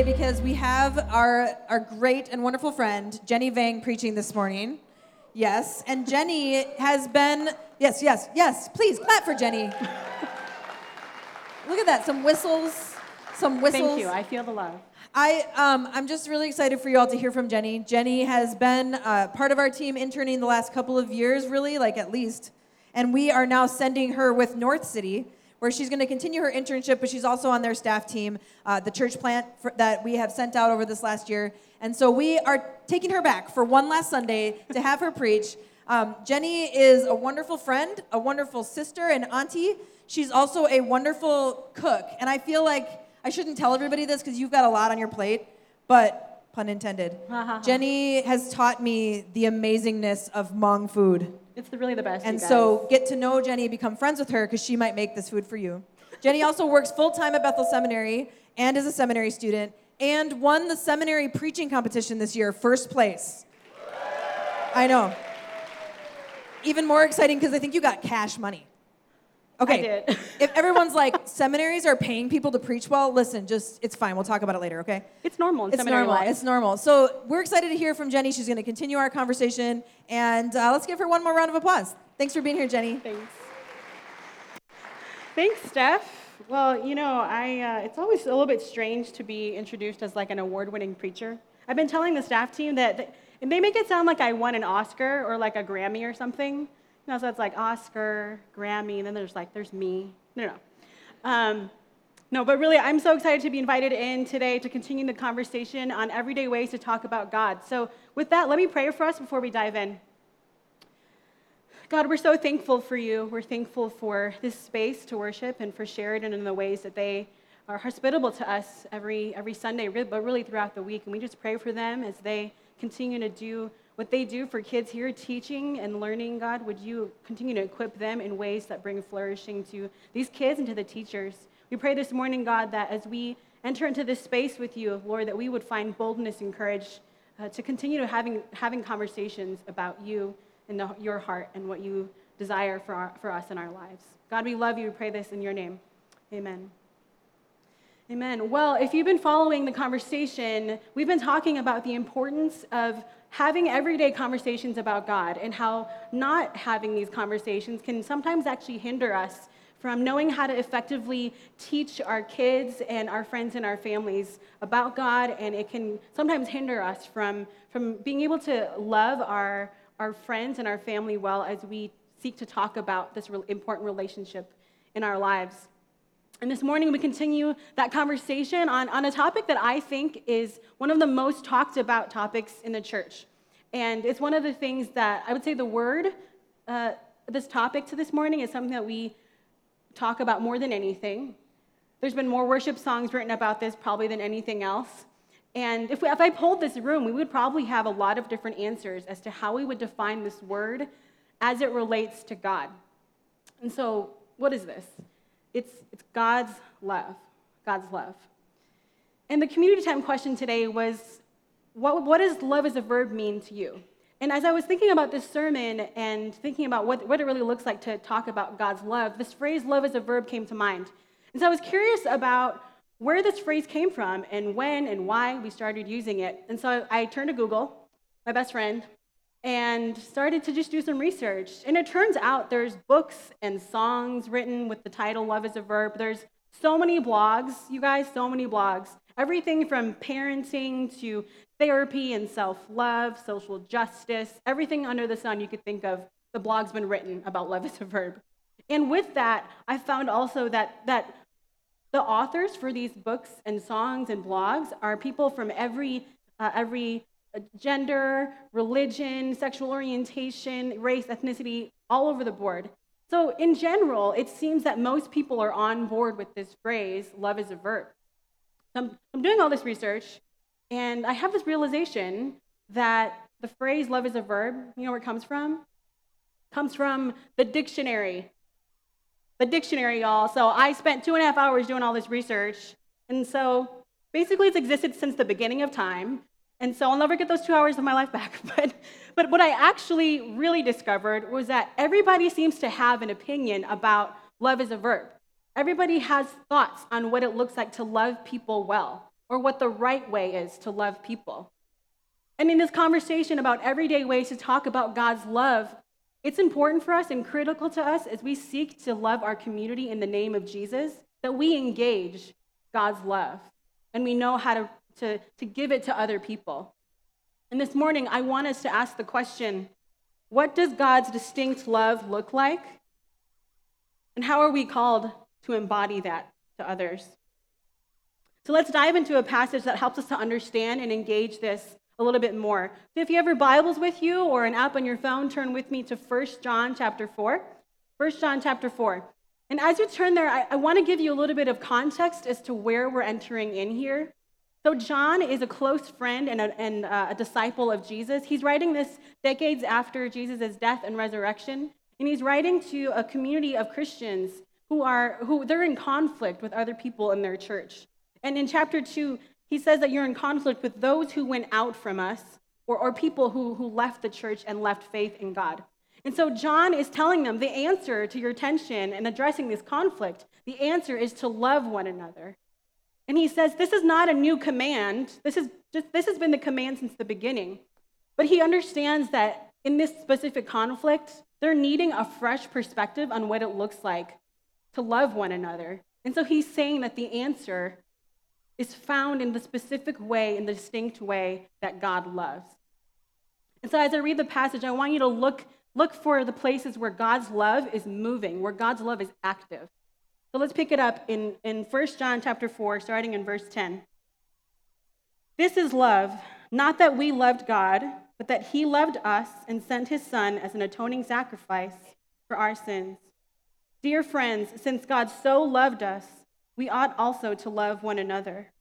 today because we have our, our great and wonderful friend, Jenny Vang, preaching this morning. Yes, and Jenny has been, yes, yes, yes, please clap for Jenny. Look at that, some whistles, some whistles. Thank you. I feel the love. I, um, I'm just really excited for you all to hear from Jenny. Jenny has been uh, part of our team interning the last couple of years, really, like at least. And we are now sending her with North City, where she's going to continue her internship, but she's also on their staff team, uh, the church plant for, that we have sent out over this last year. And so we are taking her back for one last Sunday to have her preach. Um, Jenny is a wonderful friend, a wonderful sister and auntie. She's also a wonderful cook. And I feel like I shouldn't tell everybody this because you've got a lot on your plate, but pun intended. Jenny has taught me the amazingness of Hmong food. It's the, really the best. And so get to know Jenny, become friends with her because she might make this food for you. Jenny also works full time at Bethel Seminary and is a seminary student and won the seminary preaching competition this year, first place. I know. Even more exciting because I think you got cash money. Okay. if everyone's like, seminaries are paying people to preach well, listen, just, it's fine. We'll talk about it later, okay? it's normal in It's seminary normal. life. It's normal. So we're excited to hear from Jenny. She's going to continue our conversation. And uh, let's give her one more round of applause. Thanks for being here, Jenny. Thanks. Thanks, Steph. Well, you know, I, uh, it's always a little bit strange to be introduced as like an award-winning preacher. I've been telling the staff team that, that and they make it sound like I won an Oscar or like a Grammy or something. You so it's like Oscar, Grammy, and then there's like, there's me. No, no. Um, no, but really, I'm so excited to be invited in today to continue the conversation on everyday ways to talk about God. So, with that, let me pray for us before we dive in. God, we're so thankful for you. We're thankful for this space to worship and for Sheridan and the ways that they are hospitable to us every, every Sunday, but really throughout the week. And we just pray for them as they continue to do what they do for kids here, teaching and learning, God. Would you continue to equip them in ways that bring flourishing to these kids and to the teachers? We pray this morning, God, that as we enter into this space with you, Lord, that we would find boldness and courage uh, to continue to having, having conversations about you and the, your heart and what you desire for, our, for us in our lives. God, we love you. We pray this in your name. Amen. Amen. Well, if you've been following the conversation, we've been talking about the importance of having everyday conversations about God and how not having these conversations can sometimes actually hinder us from knowing how to effectively teach our kids and our friends and our families about God, and it can sometimes hinder us from, from being able to love our, our friends and our family well as we seek to talk about this important relationship in our lives. And this morning, we continue that conversation on, on a topic that I think is one of the most talked about topics in the church. And it's one of the things that I would say the word, uh, this topic to this morning, is something that we talk about more than anything. There's been more worship songs written about this probably than anything else. And if, we, if I polled this room, we would probably have a lot of different answers as to how we would define this word as it relates to God. And so, what is this? It's, it's God's love. God's love. And the community time question today was what, what does love as a verb mean to you? And as I was thinking about this sermon and thinking about what, what it really looks like to talk about God's love, this phrase love as a verb came to mind. And so I was curious about where this phrase came from and when and why we started using it. And so I turned to Google, my best friend, and started to just do some research. And it turns out there's books and songs written with the title Love is a Verb. There's so many blogs, you guys, so many blogs. Everything from parenting to therapy and self love, social justice, everything under the sun you could think of, the blog's been written about love is a verb. And with that, I found also that, that the authors for these books and songs and blogs are people from every, uh, every gender, religion, sexual orientation, race, ethnicity, all over the board. So, in general, it seems that most people are on board with this phrase, love is a verb. I'm, I'm doing all this research, and I have this realization that the phrase love is a verb, you know where it comes from? It comes from the dictionary. The dictionary, y'all. So I spent two and a half hours doing all this research. And so basically, it's existed since the beginning of time. And so I'll never get those two hours of my life back. But, but what I actually really discovered was that everybody seems to have an opinion about love as a verb. Everybody has thoughts on what it looks like to love people well. or what the right way is to love people. And in this conversation about everyday ways to talk about God's love, it's important for us and critical to us as we seek to love our community in the name of Jesus that we engage God's love and we know how to, to, to give it to other people. And this morning, I want us to ask the question what does God's distinct love look like? And how are we called to embody that to others? So let's dive into a passage that helps us to understand and engage this a little bit more. So if you have your Bibles with you or an app on your phone, turn with me to 1 John chapter 4. 1 John chapter 4. And as you turn there, I, I want to give you a little bit of context as to where we're entering in here. So, John is a close friend and, a, and uh, a disciple of Jesus. He's writing this decades after Jesus' death and resurrection. And he's writing to a community of Christians who are who they're in conflict with other people in their church. And in chapter 2, he says that you're in conflict with those who went out from us or, or people who, who left the church and left faith in God. And so John is telling them the answer to your tension and addressing this conflict, the answer is to love one another. And he says this is not a new command. This is just this has been the command since the beginning. But he understands that in this specific conflict, they're needing a fresh perspective on what it looks like to love one another. And so he's saying that the answer is found in the specific way, in the distinct way that God loves. And so as I read the passage, I want you to look Look for the places where God's love is moving, where God's love is active. So let's pick it up in, in 1 John chapter 4, starting in verse 10. This is love, not that we loved God, but that he loved us and sent his son as an atoning sacrifice for our sins. Dear friends, since God so loved us, we ought also to love one another.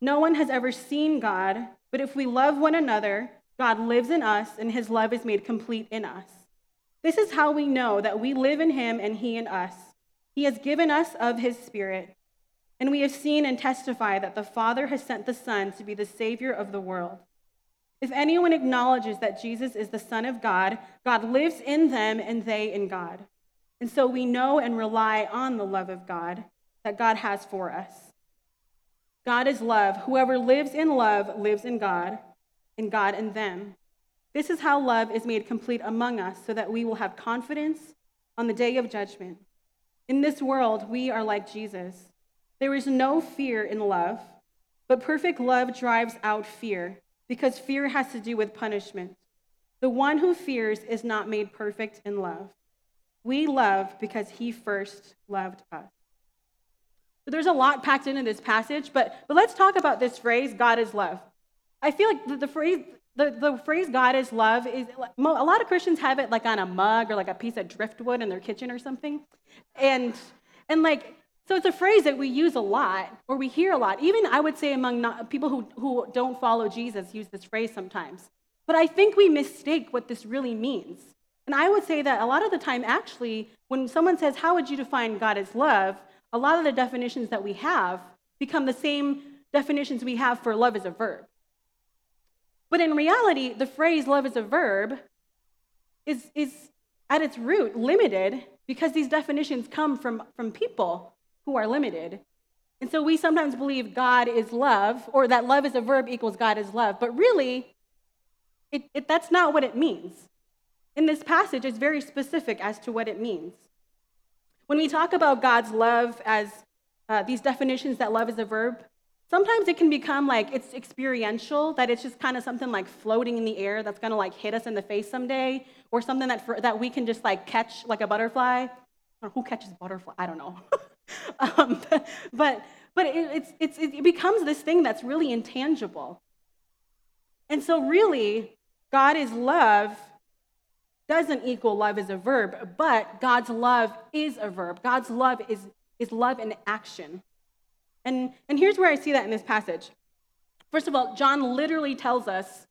No one has ever seen God, but if we love one another, God lives in us, and his love is made complete in us. This is how we know that we live in him and he in us. He has given us of his Spirit. And we have seen and testify that the Father has sent the Son to be the Savior of the world. If anyone acknowledges that Jesus is the Son of God, God lives in them and they in God. And so we know and rely on the love of God that God has for us. God is love. Whoever lives in love lives in God and God in them. This is how love is made complete among us, so that we will have confidence on the day of judgment. In this world, we are like Jesus. There is no fear in love, but perfect love drives out fear, because fear has to do with punishment. The one who fears is not made perfect in love. We love because he first loved us. So there's a lot packed into this passage, but, but let's talk about this phrase God is love. I feel like the, the phrase the, the phrase God is love is a lot of Christians have it like on a mug or like a piece of driftwood in their kitchen or something. And and like so it's a phrase that we use a lot or we hear a lot. Even I would say among not, people who, who don't follow Jesus use this phrase sometimes. But I think we mistake what this really means. And I would say that a lot of the time, actually, when someone says, How would you define God as love? a lot of the definitions that we have become the same definitions we have for love as a verb. But in reality, the phrase love is a verb is, is at its root limited because these definitions come from, from people who are limited. And so we sometimes believe God is love, or that love is a verb equals God is love. But really, it, it, that's not what it means. In this passage, it's very specific as to what it means. When we talk about God's love as uh, these definitions that love is a verb, Sometimes it can become like it's experiential, that it's just kind of something like floating in the air that's gonna like hit us in the face someday, or something that, for, that we can just like catch like a butterfly. Who catches butterfly? I don't know. um, but but it, it's, it's, it becomes this thing that's really intangible. And so, really, God is love doesn't equal love as a verb, but God's love is a verb. God's love is, is love in action. And, and here's where I see that in this passage. First of all, John literally tells us,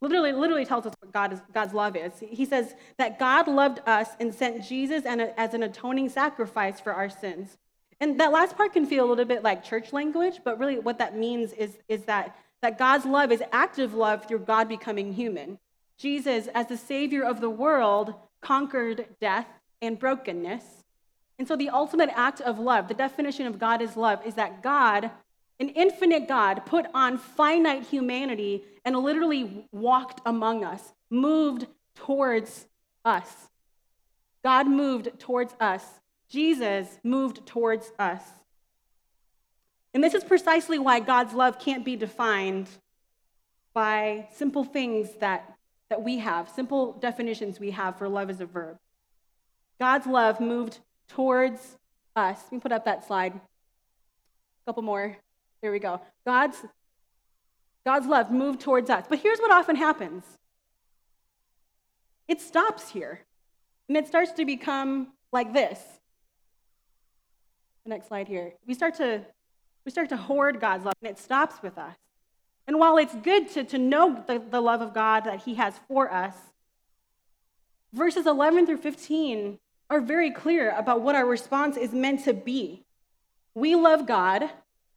literally, literally tells us what God is, God's love is. He says that God loved us and sent Jesus as an atoning sacrifice for our sins. And that last part can feel a little bit like church language, but really what that means is, is that, that God's love is active love through God becoming human. Jesus, as the Savior of the world, conquered death and brokenness and so, the ultimate act of love, the definition of God is love, is that God an infinite God put on finite humanity and literally walked among us, moved towards us. God moved towards us. Jesus moved towards us. And this is precisely why God's love can't be defined by simple things that, that we have, simple definitions we have for love as a verb. God's love moved towards us. Let me put up that slide. A couple more. There we go. God's, God's love moved towards us. But here's what often happens it stops here, and it starts to become like this. The next slide here. We start to, we start to hoard God's love, and it stops with us. And while it's good to, to know the, the love of God that He has for us, verses 11 through 15 are very clear about what our response is meant to be. We love God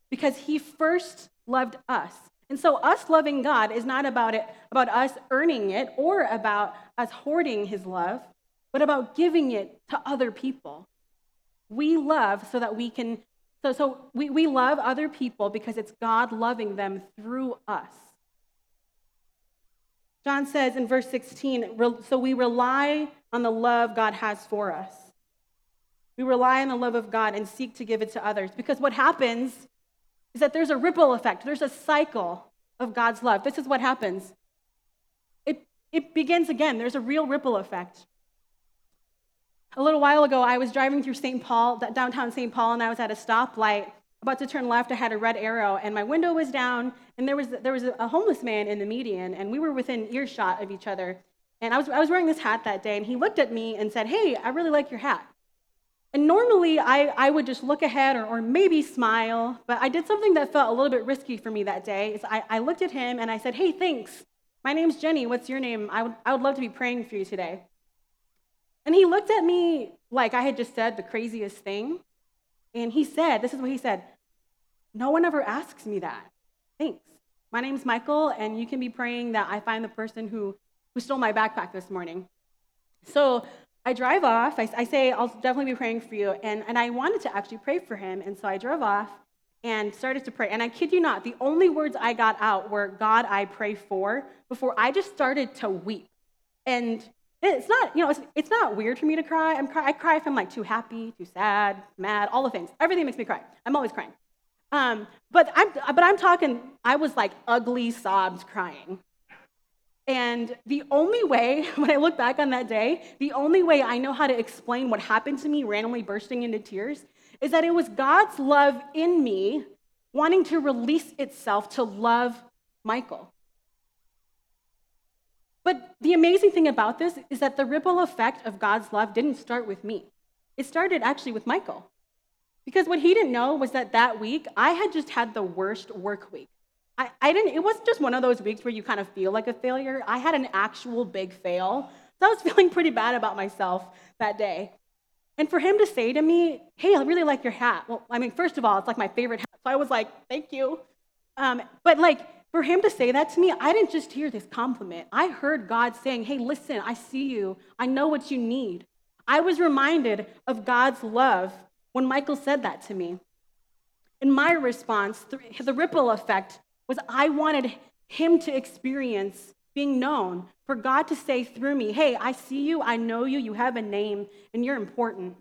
because He first loved us. And so us loving God is not about it about us earning it or about us hoarding his love, but about giving it to other people. We love so that we can so, so we, we love other people because it's God loving them through us. John says in verse 16, so we rely on the love God has for us. We rely on the love of God and seek to give it to others. Because what happens is that there's a ripple effect, there's a cycle of God's love. This is what happens it, it begins again, there's a real ripple effect. A little while ago, I was driving through St. Paul, downtown St. Paul, and I was at a stoplight. About to turn left, I had a red arrow, and my window was down, and there was, there was a homeless man in the median, and we were within earshot of each other. And I was, I was wearing this hat that day, and he looked at me and said, Hey, I really like your hat. And normally I, I would just look ahead or, or maybe smile, but I did something that felt a little bit risky for me that day. Is I, I looked at him and I said, Hey, thanks. My name's Jenny. What's your name? I would, I would love to be praying for you today. And he looked at me like I had just said the craziest thing. And he said, This is what he said No one ever asks me that. Thanks. My name's Michael, and you can be praying that I find the person who, who stole my backpack this morning. So I drive off. I, I, say, I'll definitely be praying for you. And, and I wanted to actually pray for him. And so I drove off and started to pray. And I kid you not, the only words I got out were, God, I pray for, before I just started to weep. And it's not, you know, it's, it's not weird for me to cry. I'm cry. I cry if I'm like too happy, too sad, mad, all the things. Everything makes me cry. I'm always crying. Um, but I'm, but I'm talking, I was like ugly sobs crying. And the only way, when I look back on that day, the only way I know how to explain what happened to me, randomly bursting into tears, is that it was God's love in me wanting to release itself to love Michael. But the amazing thing about this is that the ripple effect of God's love didn't start with me. It started actually with Michael. Because what he didn't know was that that week, I had just had the worst work week. I, I didn't, it wasn't just one of those weeks where you kind of feel like a failure. I had an actual big fail. So I was feeling pretty bad about myself that day. And for him to say to me, hey, I really like your hat. Well, I mean, first of all, it's like my favorite hat. So I was like, thank you. Um, but like, for him to say that to me, I didn't just hear this compliment. I heard God saying, hey, listen, I see you. I know what you need. I was reminded of God's love when Michael said that to me. In my response, the ripple effect was I wanted him to experience being known, for God to say through me, hey, I see you, I know you, you have a name, and you're important.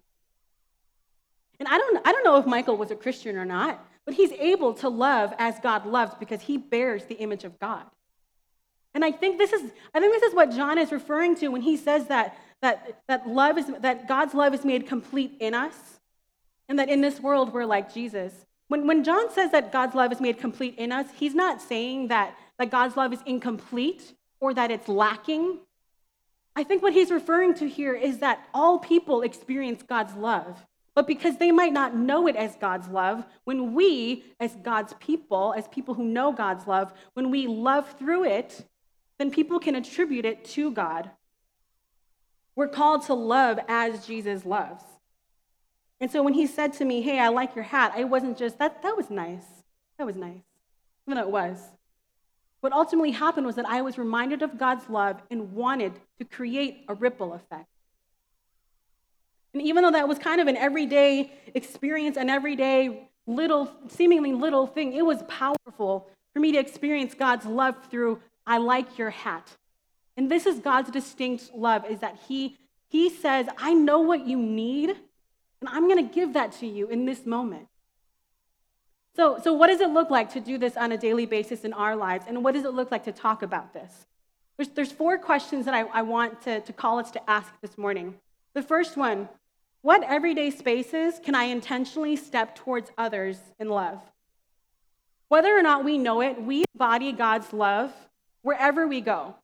And I don't, I don't know if Michael was a Christian or not, but he's able to love as God loves because he bears the image of God. And I think this is, I think this is what John is referring to when he says that, that, that, love is, that God's love is made complete in us, and that in this world we're like Jesus. When, when John says that God's love is made complete in us, he's not saying that, that God's love is incomplete or that it's lacking. I think what he's referring to here is that all people experience God's love. But because they might not know it as God's love, when we, as God's people, as people who know God's love, when we love through it, then people can attribute it to God. We're called to love as Jesus loves. And so when he said to me, Hey, I like your hat, I wasn't just, that, that was nice. That was nice. Even though it was. What ultimately happened was that I was reminded of God's love and wanted to create a ripple effect. And even though that was kind of an everyday experience, an everyday little, seemingly little thing, it was powerful for me to experience God's love through, I like your hat. And this is God's distinct love, is that He, he says, I know what you need, and I'm going to give that to you in this moment. So, so, what does it look like to do this on a daily basis in our lives? And what does it look like to talk about this? There's, there's four questions that I, I want to, to call us to ask this morning. The first one what everyday spaces can I intentionally step towards others in love? Whether or not we know it, we embody God's love wherever we go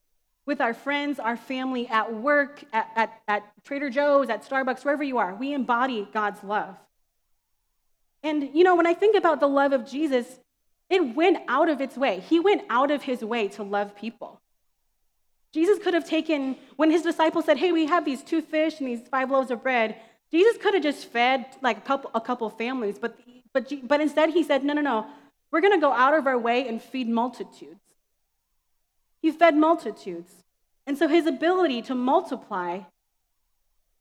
with our friends, our family, at work, at, at, at Trader Joe's, at Starbucks, wherever you are. We embody God's love. And, you know, when I think about the love of Jesus, it went out of its way. He went out of his way to love people. Jesus could have taken, when his disciples said, Hey, we have these two fish and these five loaves of bread, Jesus could have just fed like a couple, a couple families, but, but, but instead he said, No, no, no, we're going to go out of our way and feed multitudes. He fed multitudes. And so his ability to multiply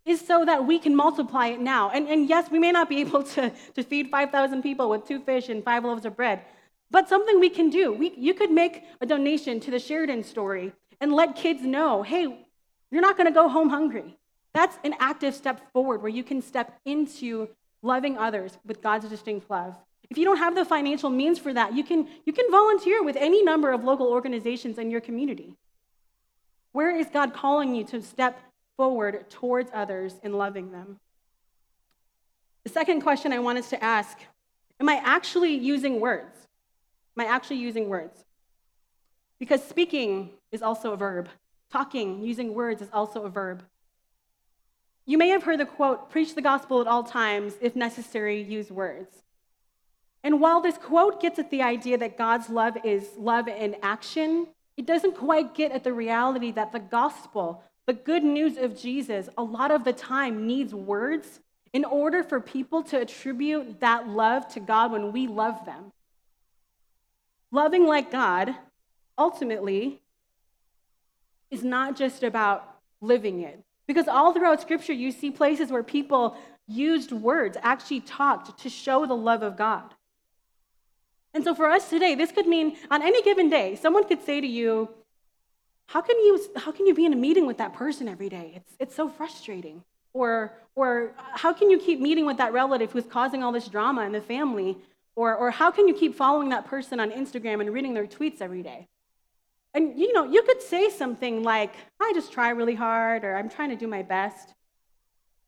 is so that we can multiply it now. And, and yes, we may not be able to, to feed 5,000 people with two fish and five loaves of bread, but something we can do. We, you could make a donation to the Sheridan story and let kids know hey, you're not going to go home hungry. That's an active step forward where you can step into loving others with God's distinct love. If you don't have the financial means for that, you can, you can volunteer with any number of local organizations in your community. Where is God calling you to step forward towards others in loving them? The second question I want us to ask Am I actually using words? Am I actually using words? Because speaking is also a verb, talking, using words is also a verb. You may have heard the quote, preach the gospel at all times, if necessary, use words. And while this quote gets at the idea that God's love is love in action, it doesn't quite get at the reality that the gospel, the good news of Jesus, a lot of the time needs words in order for people to attribute that love to God when we love them. Loving like God, ultimately, is not just about living it. Because all throughout Scripture, you see places where people used words, actually talked to show the love of God. And so for us today, this could mean on any given day, someone could say to you, how can you, how can you be in a meeting with that person every day? It's, it's so frustrating. Or, or how can you keep meeting with that relative who's causing all this drama in the family? Or, or how can you keep following that person on Instagram and reading their tweets every day? And you know, you could say something like, I just try really hard, or I'm trying to do my best.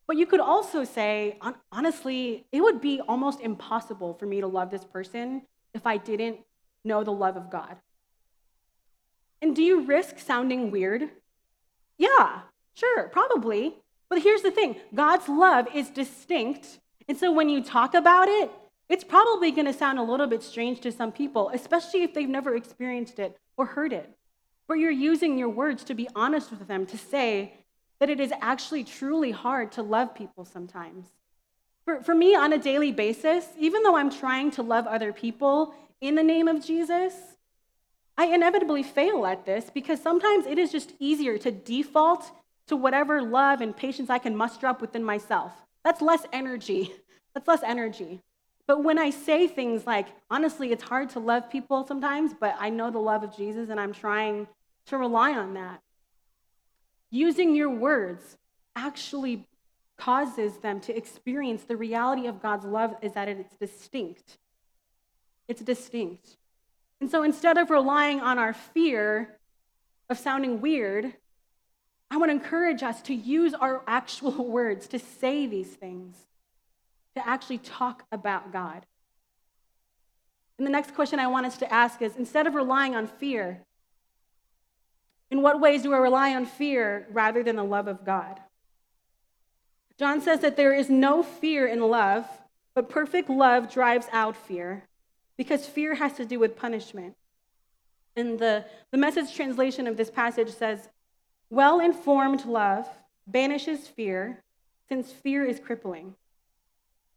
But you could also say, honestly, it would be almost impossible for me to love this person if I didn't know the love of God? And do you risk sounding weird? Yeah, sure, probably. But here's the thing God's love is distinct. And so when you talk about it, it's probably going to sound a little bit strange to some people, especially if they've never experienced it or heard it. But you're using your words to be honest with them, to say that it is actually truly hard to love people sometimes. For, for me, on a daily basis, even though I'm trying to love other people in the name of Jesus, I inevitably fail at this because sometimes it is just easier to default to whatever love and patience I can muster up within myself. That's less energy. That's less energy. But when I say things like, honestly, it's hard to love people sometimes, but I know the love of Jesus and I'm trying to rely on that. Using your words actually causes them to experience the reality of God's love is that it's distinct. It's distinct. And so instead of relying on our fear of sounding weird, I want to encourage us to use our actual words to say these things, to actually talk about God. And the next question I want us to ask is instead of relying on fear, in what ways do I rely on fear rather than the love of God? John says that there is no fear in love, but perfect love drives out fear because fear has to do with punishment. And the, the message translation of this passage says, Well informed love banishes fear, since fear is crippling.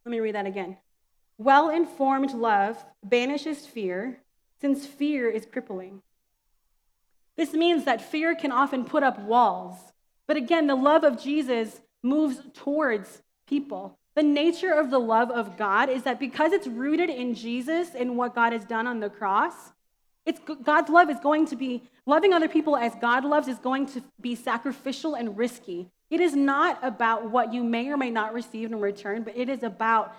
Let me read that again. Well informed love banishes fear, since fear is crippling. This means that fear can often put up walls. But again, the love of Jesus moves towards people. The nature of the love of God is that because it's rooted in Jesus and what God has done on the cross, it's, God's love is going to be, loving other people as God loves is going to be sacrificial and risky. It is not about what you may or may not receive in return, but it is about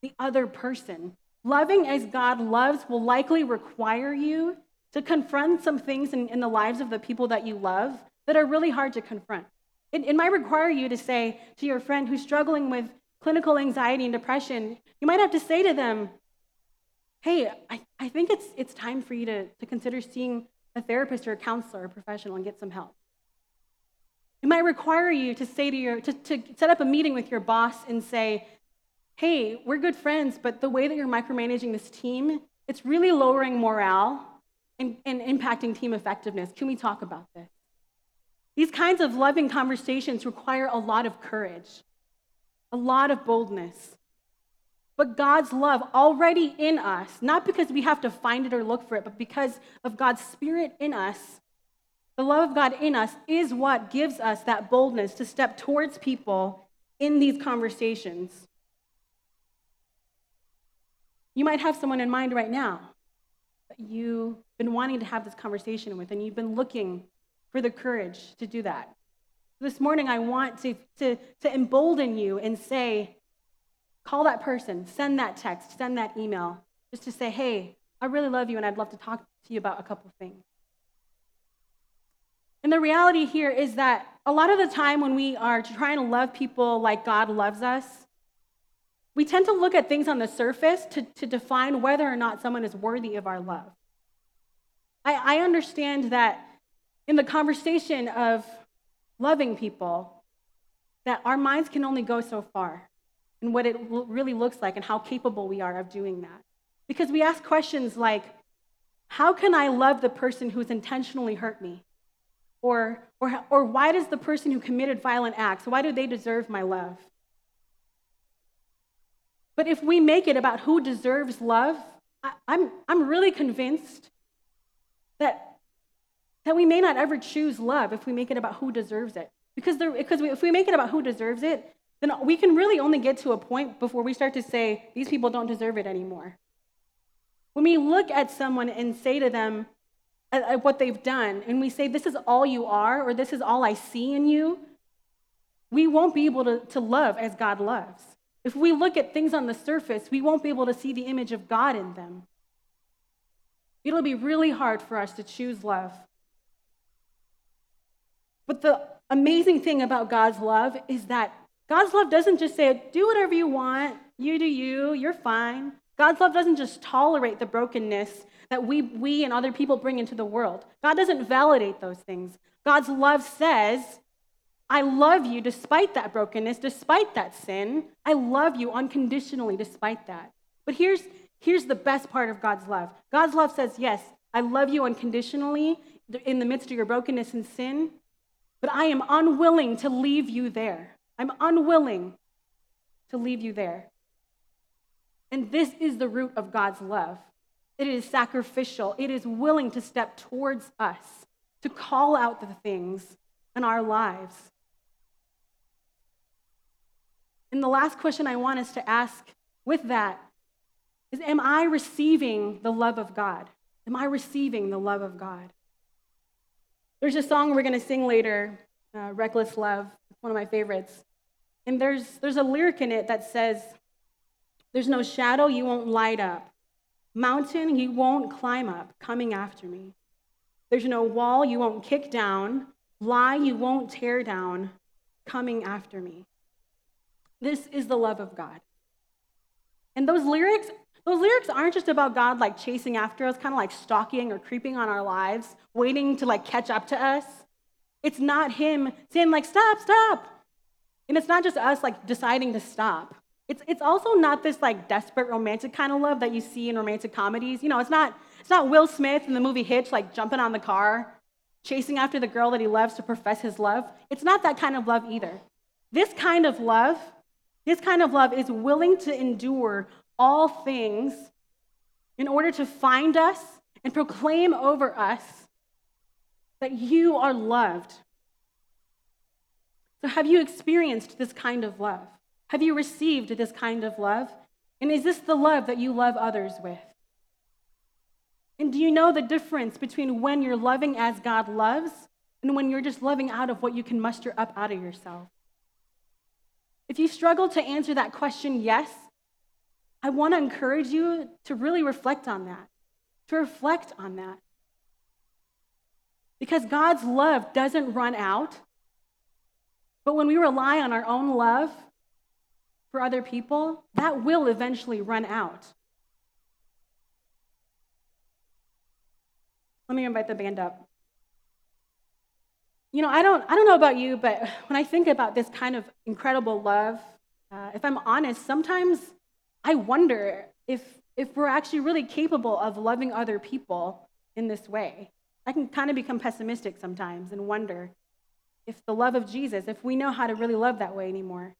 the other person. Loving as God loves will likely require you to confront some things in, in the lives of the people that you love that are really hard to confront. It, it might require you to say to your friend who's struggling with clinical anxiety and depression, you might have to say to them, hey, I, I think it's, it's time for you to, to consider seeing a therapist or a counselor or a professional and get some help. It might require you to say to your, to, to set up a meeting with your boss and say, hey, we're good friends, but the way that you're micromanaging this team, it's really lowering morale and, and impacting team effectiveness. Can we talk about this? These kinds of loving conversations require a lot of courage, a lot of boldness. But God's love already in us, not because we have to find it or look for it, but because of God's Spirit in us, the love of God in us is what gives us that boldness to step towards people in these conversations. You might have someone in mind right now that you've been wanting to have this conversation with, and you've been looking for the courage to do that. This morning, I want to, to, to embolden you and say, Call that person, send that text, send that email, just to say, hey, I really love you and I'd love to talk to you about a couple things. And the reality here is that a lot of the time when we are trying to love people like God loves us, we tend to look at things on the surface to, to define whether or not someone is worthy of our love. I, I understand that in the conversation of loving people, that our minds can only go so far and what it really looks like and how capable we are of doing that. Because we ask questions like, how can I love the person who's intentionally hurt me? Or, or, or why does the person who committed violent acts, why do they deserve my love? But if we make it about who deserves love, I, I'm, I'm really convinced that, that we may not ever choose love if we make it about who deserves it. Because, there, because we, if we make it about who deserves it, then we can really only get to a point before we start to say, these people don't deserve it anymore. When we look at someone and say to them at, at what they've done, and we say, this is all you are, or this is all I see in you, we won't be able to, to love as God loves. If we look at things on the surface, we won't be able to see the image of God in them. It'll be really hard for us to choose love. But the amazing thing about God's love is that God's love doesn't just say, do whatever you want, you do you, you're fine. God's love doesn't just tolerate the brokenness that we, we and other people bring into the world. God doesn't validate those things. God's love says, I love you despite that brokenness, despite that sin. I love you unconditionally despite that. But here's, here's the best part of God's love God's love says, Yes, I love you unconditionally in the midst of your brokenness and sin, but I am unwilling to leave you there. I'm unwilling to leave you there. And this is the root of God's love. It is sacrificial, it is willing to step towards us, to call out the things in our lives. And the last question I want us to ask with that is Am I receiving the love of God? Am I receiving the love of God? There's a song we're going to sing later, uh, Reckless Love one of my favorites. And there's, there's a lyric in it that says, There's no shadow you won't light up, mountain you won't climb up, coming after me. There's no wall you won't kick down, lie you won't tear down, coming after me. This is the love of God. And those lyrics, those lyrics aren't just about God like chasing after us, kind of like stalking or creeping on our lives, waiting to like catch up to us. It's not him saying, like, stop, stop. And it's not just us like deciding to stop. It's, it's also not this like desperate romantic kind of love that you see in romantic comedies. You know, it's not, it's not Will Smith in the movie Hitch, like jumping on the car, chasing after the girl that he loves to profess his love. It's not that kind of love either. This kind of love, this kind of love is willing to endure all things in order to find us and proclaim over us that you are loved. So, have you experienced this kind of love? Have you received this kind of love? And is this the love that you love others with? And do you know the difference between when you're loving as God loves and when you're just loving out of what you can muster up out of yourself? If you struggle to answer that question, yes, I want to encourage you to really reflect on that, to reflect on that. Because God's love doesn't run out. But when we rely on our own love for other people, that will eventually run out. Let me invite the band up. You know, I don't, I don't know about you, but when I think about this kind of incredible love, uh, if I'm honest, sometimes I wonder if, if we're actually really capable of loving other people in this way. I can kind of become pessimistic sometimes and wonder if the love of Jesus, if we know how to really love that way anymore.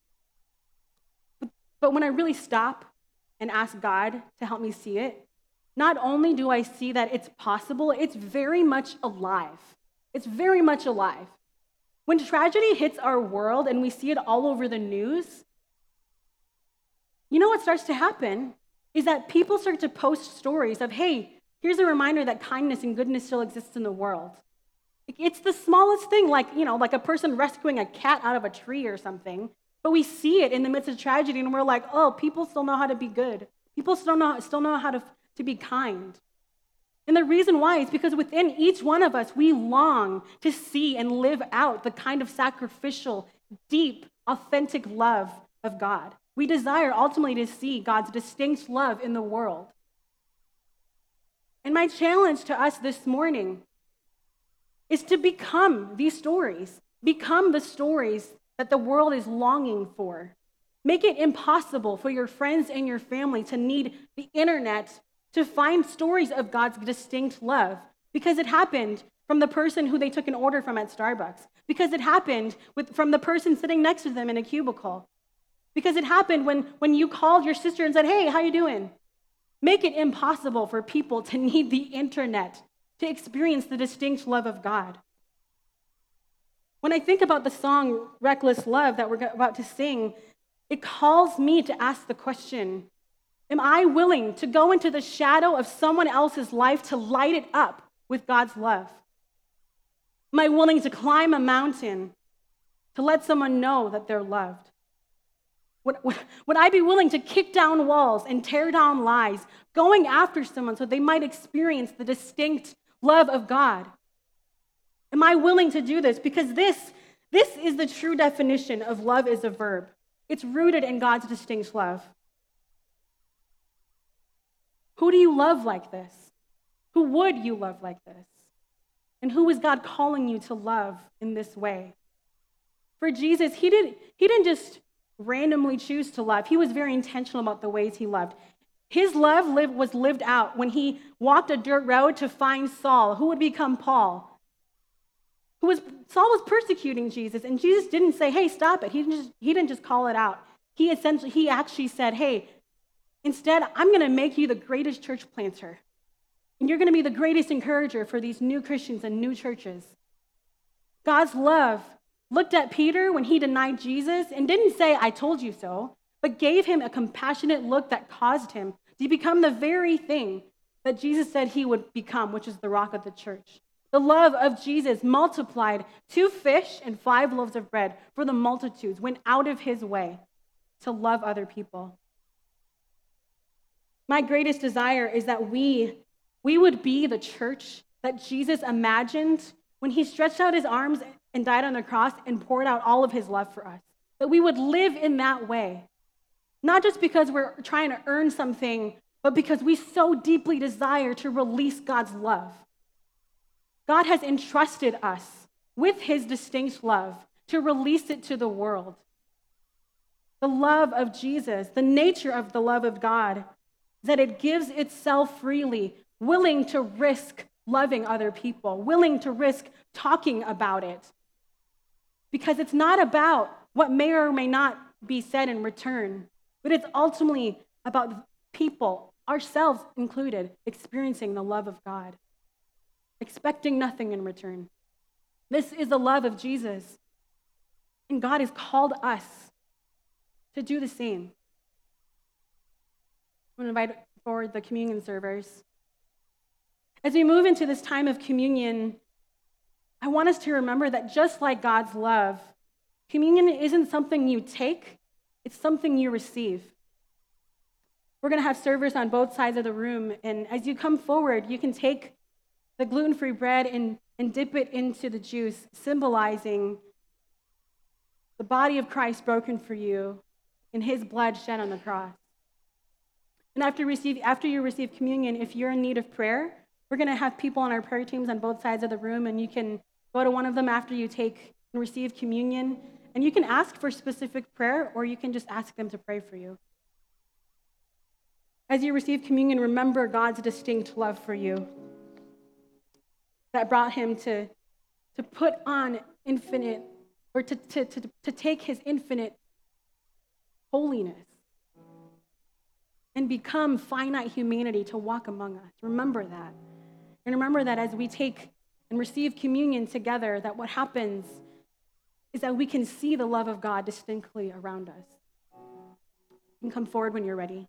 But, but when I really stop and ask God to help me see it, not only do I see that it's possible, it's very much alive. It's very much alive. When tragedy hits our world and we see it all over the news, you know what starts to happen is that people start to post stories of, hey, here's a reminder that kindness and goodness still exists in the world. It's the smallest thing, like, you know, like a person rescuing a cat out of a tree or something. But we see it in the midst of tragedy and we're like, oh, people still know how to be good. People still know, still know how to, to be kind. And the reason why is because within each one of us, we long to see and live out the kind of sacrificial, deep, authentic love of God. We desire ultimately to see God's distinct love in the world. And my challenge to us this morning is to become these stories, become the stories that the world is longing for. Make it impossible for your friends and your family to need the internet to find stories of God's distinct love because it happened from the person who they took an order from at Starbucks, because it happened with, from the person sitting next to them in a cubicle, because it happened when, when you called your sister and said, Hey, how you doing? Make it impossible for people to need the internet to experience the distinct love of God. When I think about the song Reckless Love that we're about to sing, it calls me to ask the question Am I willing to go into the shadow of someone else's life to light it up with God's love? Am I willing to climb a mountain to let someone know that they're loved? Would, would, would I be willing to kick down walls and tear down lies, going after someone so they might experience the distinct love of God? Am I willing to do this? Because this, this is the true definition of love as a verb. It's rooted in God's distinct love. Who do you love like this? Who would you love like this? And who is God calling you to love in this way? For Jesus, he, did, he didn't just randomly choose to love. He was very intentional about the ways he loved. His love was lived out when he walked a dirt road to find Saul, who would become Paul. Who was, Saul was persecuting Jesus, and Jesus didn't say, hey, stop it. He didn't just, he didn't just call it out. He essentially, he actually said, hey, instead, I'm going to make you the greatest church planter. And you're going to be the greatest encourager for these new Christians and new churches. God's love looked at Peter when he denied Jesus and didn't say, I told you so, but gave him a compassionate look that caused him to become the very thing that Jesus said he would become, which is the rock of the church. The love of Jesus multiplied two fish and five loaves of bread for the multitudes, went out of his way to love other people. My greatest desire is that we, we would be the church that Jesus imagined when he stretched out his arms and died on the cross and poured out all of his love for us. That we would live in that way. Not just because we're trying to earn something, but because we so deeply desire to release God's love. God has entrusted us with his distinct love to release it to the world. The love of Jesus, the nature of the love of God, that it gives itself freely, willing to risk loving other people, willing to risk talking about it, because it's not about what may or may not be said in return, but it's ultimately about people, ourselves included, experiencing the love of God, expecting nothing in return. This is the love of Jesus. And God has called us to do the same. I'm going to invite forward the communion servers. As we move into this time of communion, I want us to remember that just like God's love, communion isn't something you take, it's something you receive. We're going to have servers on both sides of the room, and as you come forward, you can take the gluten free bread and, and dip it into the juice, symbolizing the body of Christ broken for you and his blood shed on the cross. And after, receive, after you receive communion, if you're in need of prayer, we're going to have people on our prayer teams on both sides of the room, and you can go to one of them after you take and receive communion. And you can ask for specific prayer, or you can just ask them to pray for you. As you receive communion, remember God's distinct love for you that brought him to, to put on infinite, or to, to, to, to take his infinite holiness and become finite humanity to walk among us. Remember that. And remember that as we take and receive communion together, that what happens is that we can see the love of God distinctly around us. You can come forward when you're ready.